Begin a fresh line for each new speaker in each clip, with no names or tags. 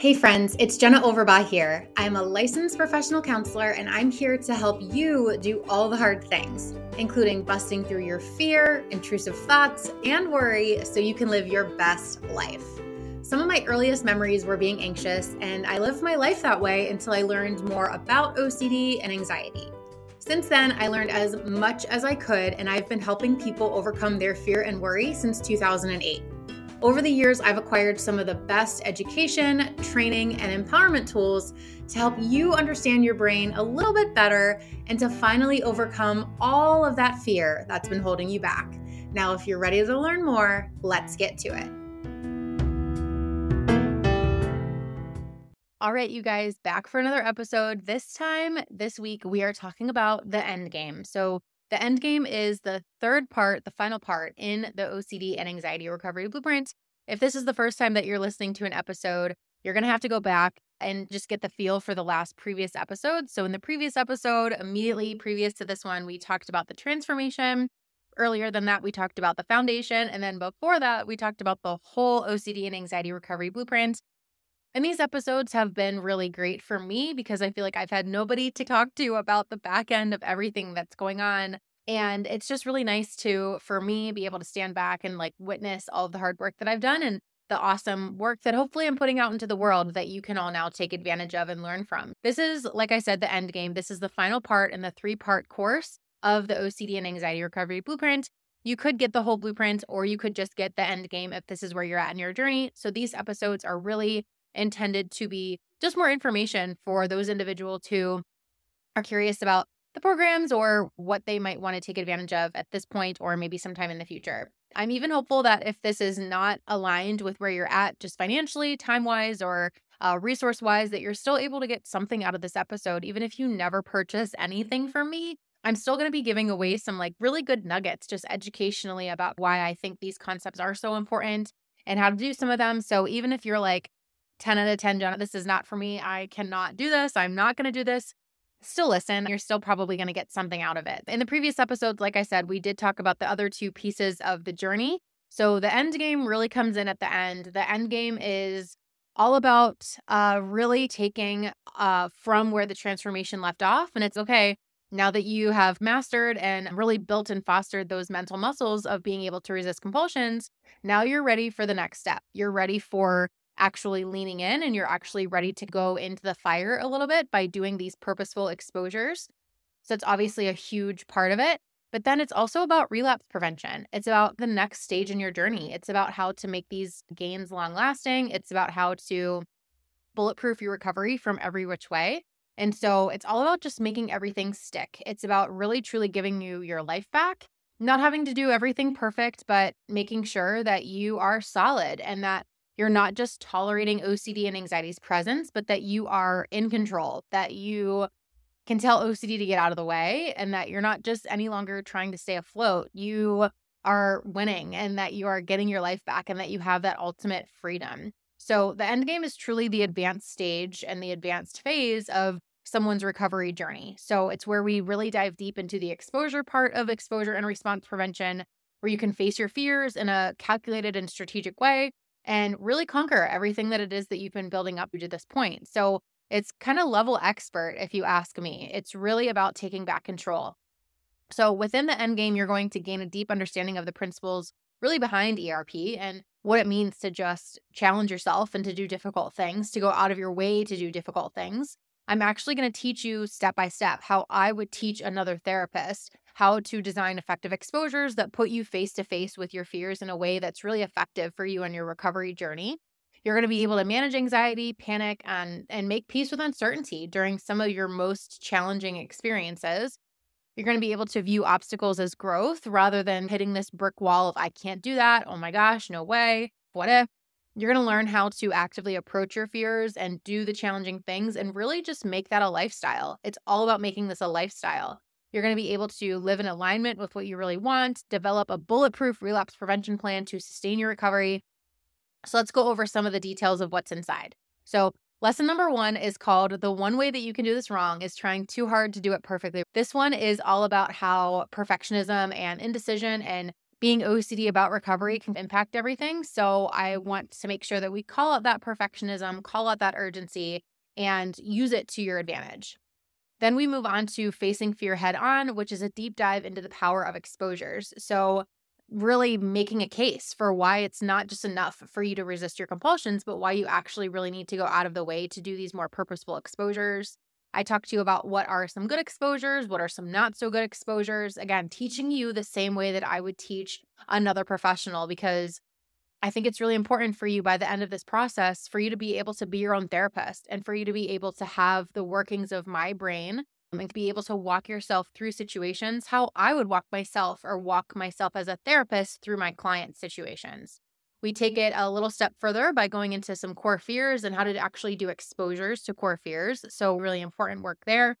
Hey friends, it's Jenna Overbaugh here. I'm a licensed professional counselor and I'm here to help you do all the hard things, including busting through your fear, intrusive thoughts, and worry so you can live your best life. Some of my earliest memories were being anxious, and I lived my life that way until I learned more about OCD and anxiety. Since then, I learned as much as I could, and I've been helping people overcome their fear and worry since 2008. Over the years, I've acquired some of the best education, training, and empowerment tools to help you understand your brain a little bit better and to finally overcome all of that fear that's been holding you back. Now, if you're ready to learn more, let's get to it. All right, you guys, back for another episode. This time, this week, we are talking about the end game. So, the end game is the third part, the final part in the OCD and anxiety recovery blueprint. If this is the first time that you're listening to an episode, you're going to have to go back and just get the feel for the last previous episode. So, in the previous episode, immediately previous to this one, we talked about the transformation. Earlier than that, we talked about the foundation. And then before that, we talked about the whole OCD and anxiety recovery blueprint. And these episodes have been really great for me because I feel like I've had nobody to talk to about the back end of everything that's going on. And it's just really nice to, for me, be able to stand back and like witness all of the hard work that I've done and the awesome work that hopefully I'm putting out into the world that you can all now take advantage of and learn from. This is, like I said, the end game. This is the final part in the three part course of the OCD and anxiety recovery blueprint. You could get the whole blueprint or you could just get the end game if this is where you're at in your journey. So these episodes are really intended to be just more information for those individuals who are curious about the programs or what they might want to take advantage of at this point or maybe sometime in the future. I'm even hopeful that if this is not aligned with where you're at, just financially, time wise, or uh, resource wise, that you're still able to get something out of this episode. Even if you never purchase anything from me, I'm still going to be giving away some like really good nuggets just educationally about why I think these concepts are so important and how to do some of them. So even if you're like, 10 out of 10, Jenna, this is not for me. I cannot do this. I'm not going to do this. Still listen. You're still probably going to get something out of it. In the previous episodes, like I said, we did talk about the other two pieces of the journey. So the end game really comes in at the end. The end game is all about uh, really taking uh, from where the transformation left off. And it's okay, now that you have mastered and really built and fostered those mental muscles of being able to resist compulsions, now you're ready for the next step. You're ready for actually leaning in and you're actually ready to go into the fire a little bit by doing these purposeful exposures. So it's obviously a huge part of it. But then it's also about relapse prevention. It's about the next stage in your journey. It's about how to make these gains long lasting. It's about how to bulletproof your recovery from every which way. And so it's all about just making everything stick. It's about really truly giving you your life back, not having to do everything perfect, but making sure that you are solid and that you're not just tolerating OCD and anxiety's presence, but that you are in control, that you can tell OCD to get out of the way, and that you're not just any longer trying to stay afloat. You are winning and that you are getting your life back and that you have that ultimate freedom. So, the end game is truly the advanced stage and the advanced phase of someone's recovery journey. So, it's where we really dive deep into the exposure part of exposure and response prevention, where you can face your fears in a calculated and strategic way and really conquer everything that it is that you've been building up to this point. So it's kind of level expert, if you ask me. It's really about taking back control. So within the end game, you're going to gain a deep understanding of the principles really behind ERP and what it means to just challenge yourself and to do difficult things, to go out of your way to do difficult things. I'm actually going to teach you step by step how I would teach another therapist how to design effective exposures that put you face to face with your fears in a way that's really effective for you on your recovery journey. You're going to be able to manage anxiety, panic, and, and make peace with uncertainty during some of your most challenging experiences. You're going to be able to view obstacles as growth rather than hitting this brick wall of, I can't do that. Oh my gosh, no way. What if? You're going to learn how to actively approach your fears and do the challenging things and really just make that a lifestyle. It's all about making this a lifestyle. You're going to be able to live in alignment with what you really want, develop a bulletproof relapse prevention plan to sustain your recovery. So let's go over some of the details of what's inside. So, lesson number one is called The One Way That You Can Do This Wrong is Trying Too Hard to Do It Perfectly. This one is all about how perfectionism and indecision and being OCD about recovery can mm-hmm. impact everything. So I want to make sure that we call out that perfectionism, call out that urgency, and use it to your advantage. Then we move on to facing fear head on, which is a deep dive into the power of exposures. So, really making a case for why it's not just enough for you to resist your compulsions, but why you actually really need to go out of the way to do these more purposeful exposures. I talked to you about what are some good exposures, what are some not so good exposures. Again, teaching you the same way that I would teach another professional because I think it's really important for you by the end of this process for you to be able to be your own therapist and for you to be able to have the workings of my brain um, and to be able to walk yourself through situations how I would walk myself or walk myself as a therapist through my client situations. We take it a little step further by going into some core fears and how to actually do exposures to core fears. So, really important work there.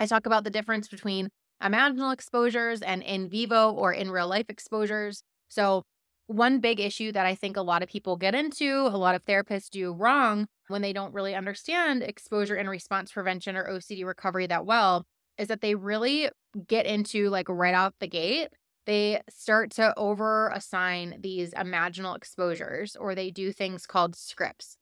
I talk about the difference between imaginal exposures and in vivo or in real life exposures. So, one big issue that I think a lot of people get into, a lot of therapists do wrong when they don't really understand exposure and response prevention or OCD recovery that well, is that they really get into like right out the gate. They start to over assign these imaginal exposures or they do things called scripts.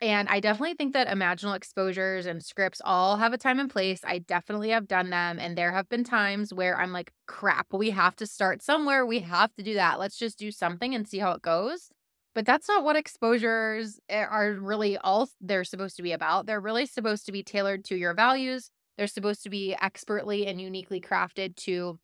And I definitely think that imaginal exposures and scripts all have a time and place. I definitely have done them. And there have been times where I'm like, crap, we have to start somewhere. We have to do that. Let's just do something and see how it goes. But that's not what exposures eh, are really all they're supposed to be about. They're really supposed to be tailored to your values. They're supposed to be expertly and uniquely crafted to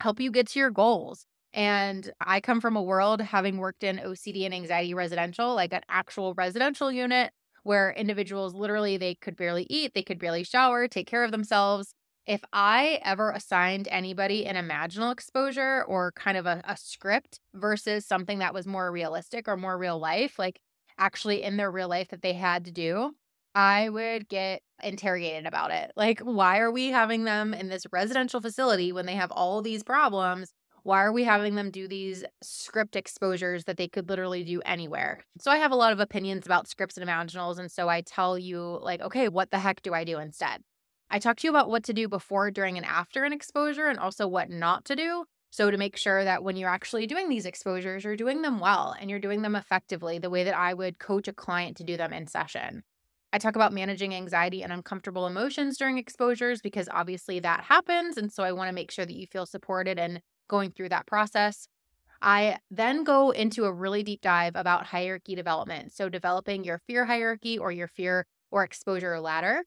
help you get to your goals. And I come from a world having worked in OCD and anxiety residential, like an actual residential unit where individuals literally they could barely eat, they could barely shower, take care of themselves. If I ever assigned anybody an imaginal exposure or kind of a, a script versus something that was more realistic or more real life, like actually in their real life that they had to do, I would get interrogated about it. Like, why are we having them in this residential facility when they have all these problems? Why are we having them do these script exposures that they could literally do anywhere? So I have a lot of opinions about scripts and imaginals. And so I tell you, like, okay, what the heck do I do instead? I talk to you about what to do before, during, and after an exposure, and also what not to do. So, to make sure that when you're actually doing these exposures, you're doing them well and you're doing them effectively, the way that I would coach a client to do them in session. I talk about managing anxiety and uncomfortable emotions during exposures because obviously that happens. And so I want to make sure that you feel supported and going through that process. I then go into a really deep dive about hierarchy development. So, developing your fear hierarchy or your fear or exposure ladder.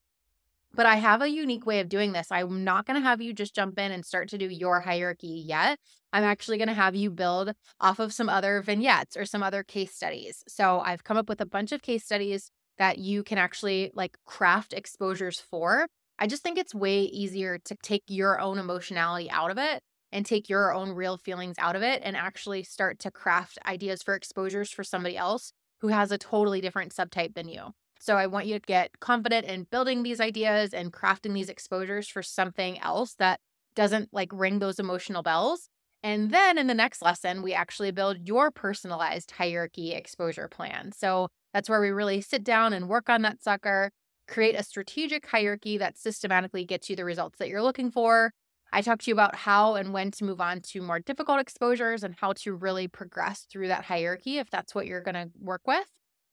But I have a unique way of doing this. I'm not going to have you just jump in and start to do your hierarchy yet. I'm actually going to have you build off of some other vignettes or some other case studies. So, I've come up with a bunch of case studies that you can actually like craft exposures for. I just think it's way easier to take your own emotionality out of it and take your own real feelings out of it and actually start to craft ideas for exposures for somebody else who has a totally different subtype than you. So I want you to get confident in building these ideas and crafting these exposures for something else that doesn't like ring those emotional bells. And then in the next lesson, we actually build your personalized hierarchy exposure plan. So that's where we really sit down and work on that sucker, create a strategic hierarchy that systematically gets you the results that you're looking for, I talked to you about how and when to move on to more difficult exposures and how to really progress through that hierarchy if that's what you're going to work with.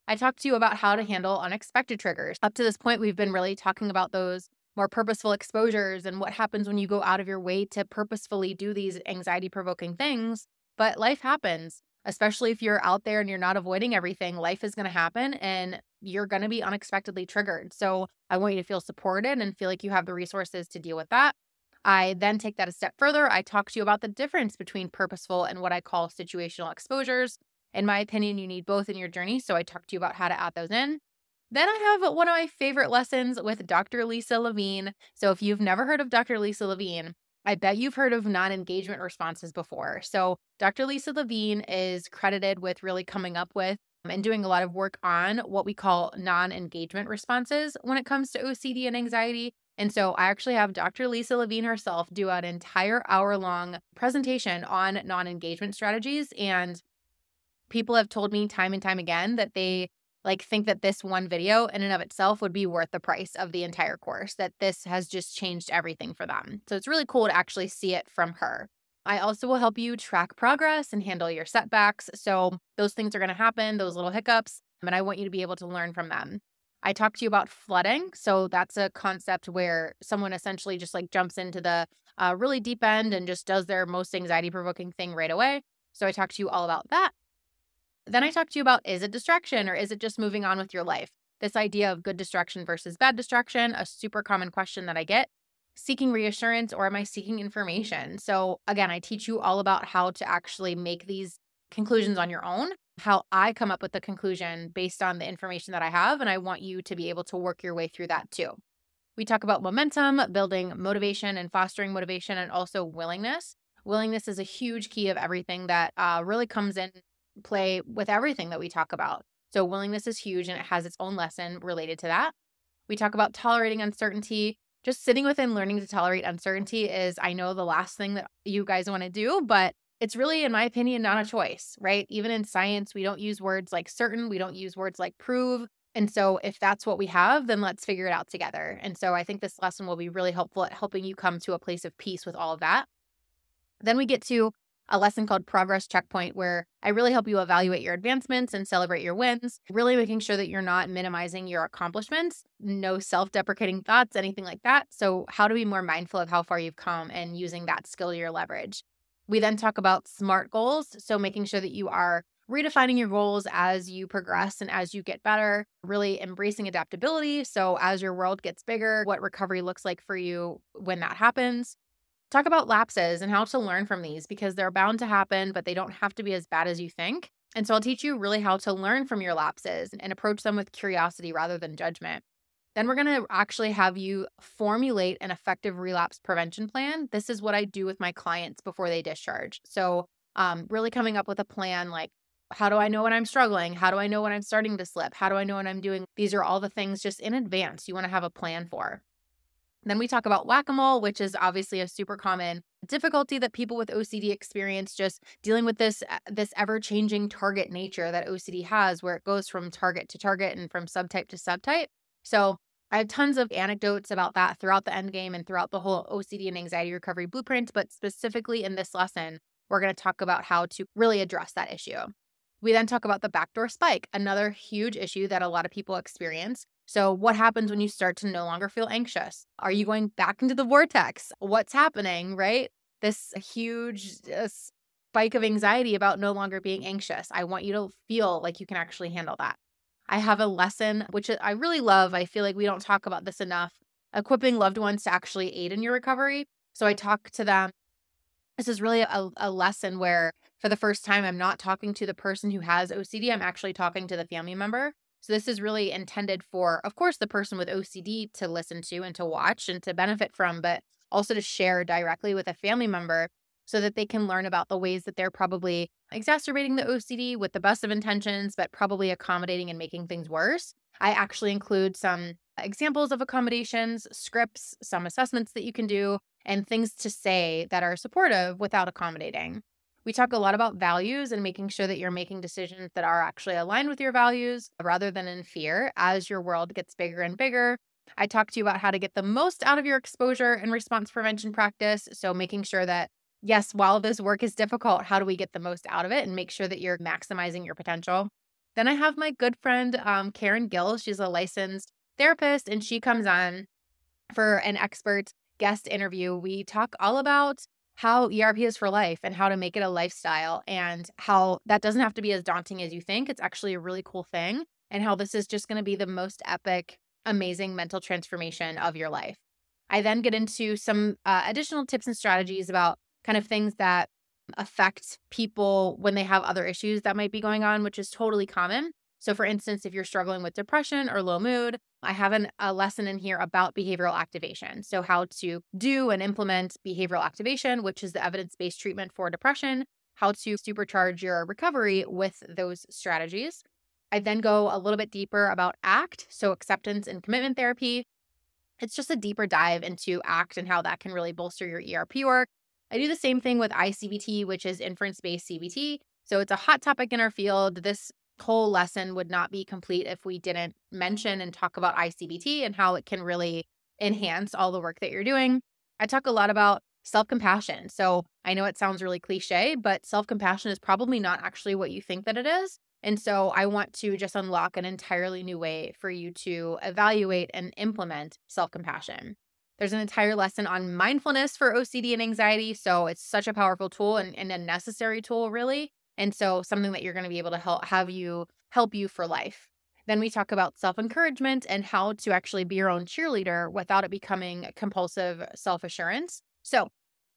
I talked to you about how to handle unexpected triggers. Up to this point, we've been really talking about those more purposeful exposures and what happens when you go out of your way to purposefully do these anxiety provoking things. But life happens, especially if you're out there and you're not avoiding everything. Life is going to happen and you're going to be unexpectedly triggered. So I want you to feel supported and feel like you have the resources to deal with that. I then take that a step further. I talk to you about the difference between purposeful and what I call situational exposures. In my opinion, you need both in your journey. So I talk to you about how to add those in. Then I have one of my favorite lessons with Dr. Lisa Levine. So if you've never heard of Dr. Lisa Levine, I bet you've heard of non engagement responses before. So Dr. Lisa Levine is credited with really coming up with um, and doing a lot of work on what we call non engagement responses when it comes to OCD and anxiety. And so I actually have Dr. Lisa Levine herself do an entire hour long presentation on non engagement strategies. And people have told me time and time again that they like think that this one video in and of itself would be worth the price of the entire course, that this has just changed everything for them. So it's really cool to actually see it from her. I also will help you track progress and handle your setbacks. So, those things are going to happen, those little hiccups, and I want you to be able to learn from them. I talked to you about flooding. So, that's a concept where someone essentially just like jumps into the uh, really deep end and just does their most anxiety provoking thing right away. So, I talked to you all about that. Then I talked to you about is it distraction or is it just moving on with your life? This idea of good distraction versus bad distraction, a super common question that I get. Seeking reassurance or am I seeking information? So, again, I teach you all about how to actually make these conclusions on your own, how I come up with the conclusion based on the information that I have. And I want you to be able to work your way through that too. We talk about momentum, building motivation and fostering motivation, and also willingness. Willingness is a huge key of everything that uh, really comes in play with everything that we talk about. So, willingness is huge and it has its own lesson related to that. We talk about tolerating uncertainty. Just sitting within learning to tolerate uncertainty is, I know, the last thing that you guys want to do, but it's really, in my opinion, not a choice, right? Even in science, we don't use words like certain, we don't use words like prove. And so, if that's what we have, then let's figure it out together. And so, I think this lesson will be really helpful at helping you come to a place of peace with all of that. Then we get to a lesson called Progress Checkpoint, where I really help you evaluate your advancements and celebrate your wins, really making sure that you're not minimizing your accomplishments, no self deprecating thoughts, anything like that. So, how to be more mindful of how far you've come and using that skill to your leverage. We then talk about SMART goals. So, making sure that you are redefining your goals as you progress and as you get better, really embracing adaptability. So, as your world gets bigger, what recovery looks like for you when that happens. Talk about lapses and how to learn from these because they're bound to happen, but they don't have to be as bad as you think. And so I'll teach you really how to learn from your lapses and approach them with curiosity rather than judgment. Then we're going to actually have you formulate an effective relapse prevention plan. This is what I do with my clients before they discharge. So, um, really coming up with a plan like, how do I know when I'm struggling? How do I know when I'm starting to slip? How do I know when I'm doing? These are all the things just in advance you want to have a plan for. Then we talk about whack a mole, which is obviously a super common difficulty that people with OCD experience just dealing with this uh, this ever changing target nature that OCD has where it goes from target to target and from subtype to subtype. So, I have tons of anecdotes about that throughout the end game and throughout the whole OCD and anxiety recovery blueprint, but specifically in this lesson, we're going to talk about how to really address that issue. We then talk about the backdoor spike, another huge issue that a lot of people experience. So, what happens when you start to no longer feel anxious? Are you going back into the vortex? What's happening, right? This huge uh, spike of anxiety about no longer being anxious. I want you to feel like you can actually handle that. I have a lesson, which I really love. I feel like we don't talk about this enough equipping loved ones to actually aid in your recovery. So, I talk to them. This is really a, a lesson where, for the first time, I'm not talking to the person who has OCD, I'm actually talking to the family member. So this is really intended for, of course, the person with OCD to listen to and to watch and to benefit from, but also to share directly with a family member so that they can learn about the ways that they're probably exacerbating the OCD with the best of intentions, but probably accommodating and making things worse. I actually include some examples of accommodations, scripts, some assessments that you can do, and things to say that are supportive without accommodating. We talk a lot about values and making sure that you're making decisions that are actually aligned with your values rather than in fear as your world gets bigger and bigger. I talk to you about how to get the most out of your exposure and response prevention practice. So, making sure that, yes, while this work is difficult, how do we get the most out of it and make sure that you're maximizing your potential? Then I have my good friend, um, Karen Gill. She's a licensed therapist and she comes on for an expert guest interview. We talk all about how ERP is for life and how to make it a lifestyle and how that doesn't have to be as daunting as you think. It's actually a really cool thing and how this is just going to be the most epic, amazing mental transformation of your life. I then get into some uh, additional tips and strategies about kind of things that affect people when they have other issues that might be going on, which is totally common. So, for instance, if you're struggling with depression or low mood, I have an, a lesson in here about behavioral activation. So, how to do and implement behavioral activation, which is the evidence based treatment for depression, how to supercharge your recovery with those strategies. I then go a little bit deeper about ACT, so acceptance and commitment therapy. It's just a deeper dive into ACT and how that can really bolster your ERP work. I do the same thing with ICBT, which is inference based CBT. So it's a hot topic in our field. This whole lesson would not be complete if we didn't mention and talk about ICBT and how it can really enhance all the work that you're doing. I talk a lot about self compassion. So I know it sounds really cliche, but self compassion is probably not actually what you think that it is. And so I want to just unlock an entirely new way for you to evaluate and implement self compassion. There's an entire lesson on mindfulness for OCD and anxiety. So it's such a powerful tool and, and a necessary tool, really. And so something that you're going to be able to help have you help you for life. Then we talk about self encouragement and how to actually be your own cheerleader without it becoming compulsive self assurance. So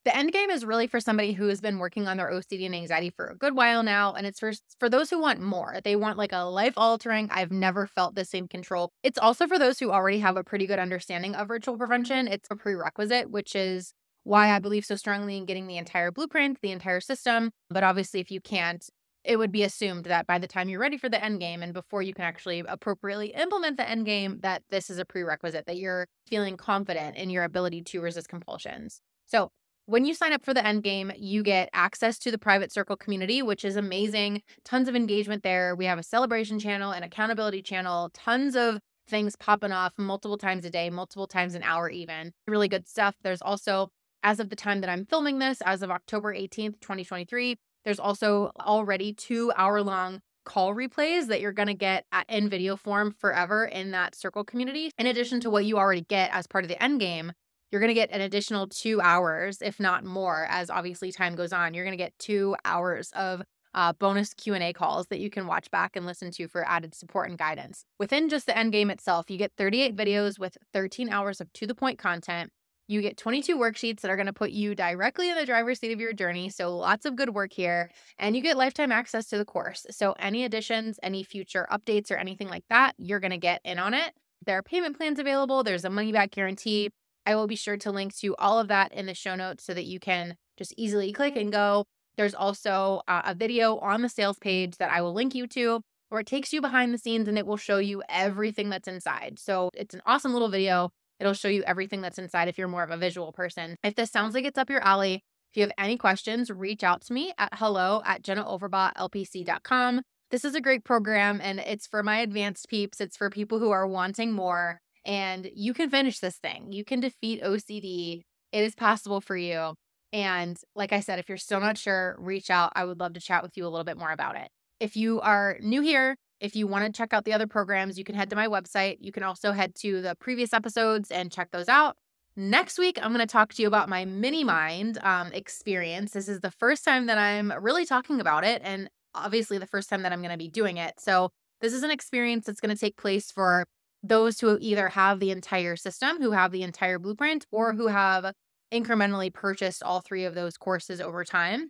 the end game is really for somebody who has been working on their OCD and anxiety for a good while now. And it's for, for those who want more. They want like a life altering, I've never felt the same control. It's also for those who already have a pretty good understanding of ritual prevention. It's a prerequisite, which is why I believe so strongly in getting the entire blueprint, the entire system. But obviously, if you can't, it would be assumed that by the time you're ready for the end game and before you can actually appropriately implement the end game, that this is a prerequisite, that you're feeling confident in your ability to resist compulsions. So when you sign up for the end game, you get access to the private circle community, which is amazing. Tons of engagement there. We have a celebration channel, an accountability channel, tons of things popping off multiple times a day, multiple times an hour, even. Really good stuff. There's also, as of the time that I'm filming this, as of October 18th, 2023, there's also already two hour long call replays that you're going to get in video form forever in that circle community. In addition to what you already get as part of the end game, you're going to get an additional two hours, if not more, as obviously time goes on. You're going to get two hours of uh, bonus q&a calls that you can watch back and listen to for added support and guidance within just the end game itself you get 38 videos with 13 hours of to the point content you get 22 worksheets that are going to put you directly in the driver's seat of your journey so lots of good work here and you get lifetime access to the course so any additions any future updates or anything like that you're going to get in on it there are payment plans available there's a money back guarantee I will be sure to link to all of that in the show notes so that you can just easily click and go. There's also uh, a video on the sales page that I will link you to where it takes you behind the scenes and it will show you everything that's inside. So it's an awesome little video. It'll show you everything that's inside if you're more of a visual person. If this sounds like it's up your alley, if you have any questions, reach out to me at hello at jennaoverbaughLPC.com. This is a great program and it's for my advanced peeps. It's for people who are wanting more and you can finish this thing. You can defeat OCD. It is possible for you. And like I said, if you're still not sure, reach out. I would love to chat with you a little bit more about it. If you are new here, if you want to check out the other programs, you can head to my website. You can also head to the previous episodes and check those out. Next week, I'm going to talk to you about my mini mind um, experience. This is the first time that I'm really talking about it, and obviously the first time that I'm going to be doing it. So, this is an experience that's going to take place for those who either have the entire system, who have the entire blueprint, or who have incrementally purchased all three of those courses over time.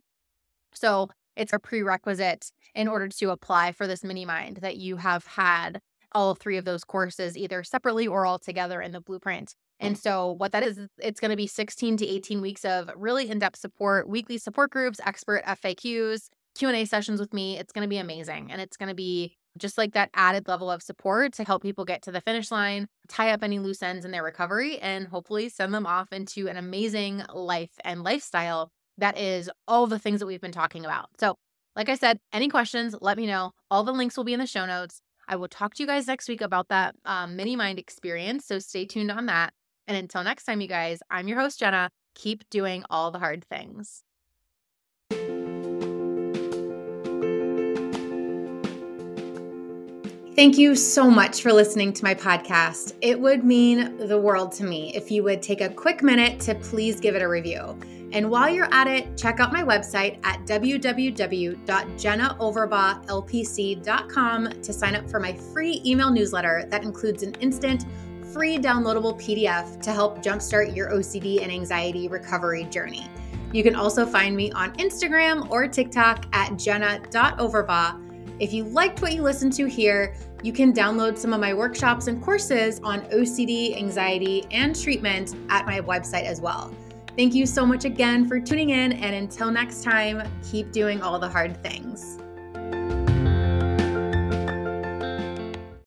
So it's a prerequisite in order to apply for this mini mind that you have had all three of those courses either separately or all together in the blueprint. And mm. so what that is, it's going to be 16 to 18 weeks of really in-depth support, weekly support groups, expert FAQs, Q&A sessions with me. It's going to be amazing and it's going to be just like that added level of support to help people get to the finish line, tie up any loose ends in their recovery, and hopefully send them off into an amazing life and lifestyle that is all the things that we've been talking about. So, like I said, any questions, let me know. All the links will be in the show notes. I will talk to you guys next week about that um, mini mind experience. So, stay tuned on that. And until next time, you guys, I'm your host, Jenna. Keep doing all the hard things. Thank you so much for listening to my podcast. It would mean the world to me if you would take a quick minute to please give it a review. And while you're at it, check out my website at www.jennaoverbaughLPC.com to sign up for my free email newsletter that includes an instant, free downloadable PDF to help jumpstart your OCD and anxiety recovery journey. You can also find me on Instagram or TikTok at jenna.overbaugh if you liked what you listened to here, you can download some of my workshops and courses on OCD, anxiety, and treatment at my website as well. Thank you so much again for tuning in, and until next time, keep doing all the hard things.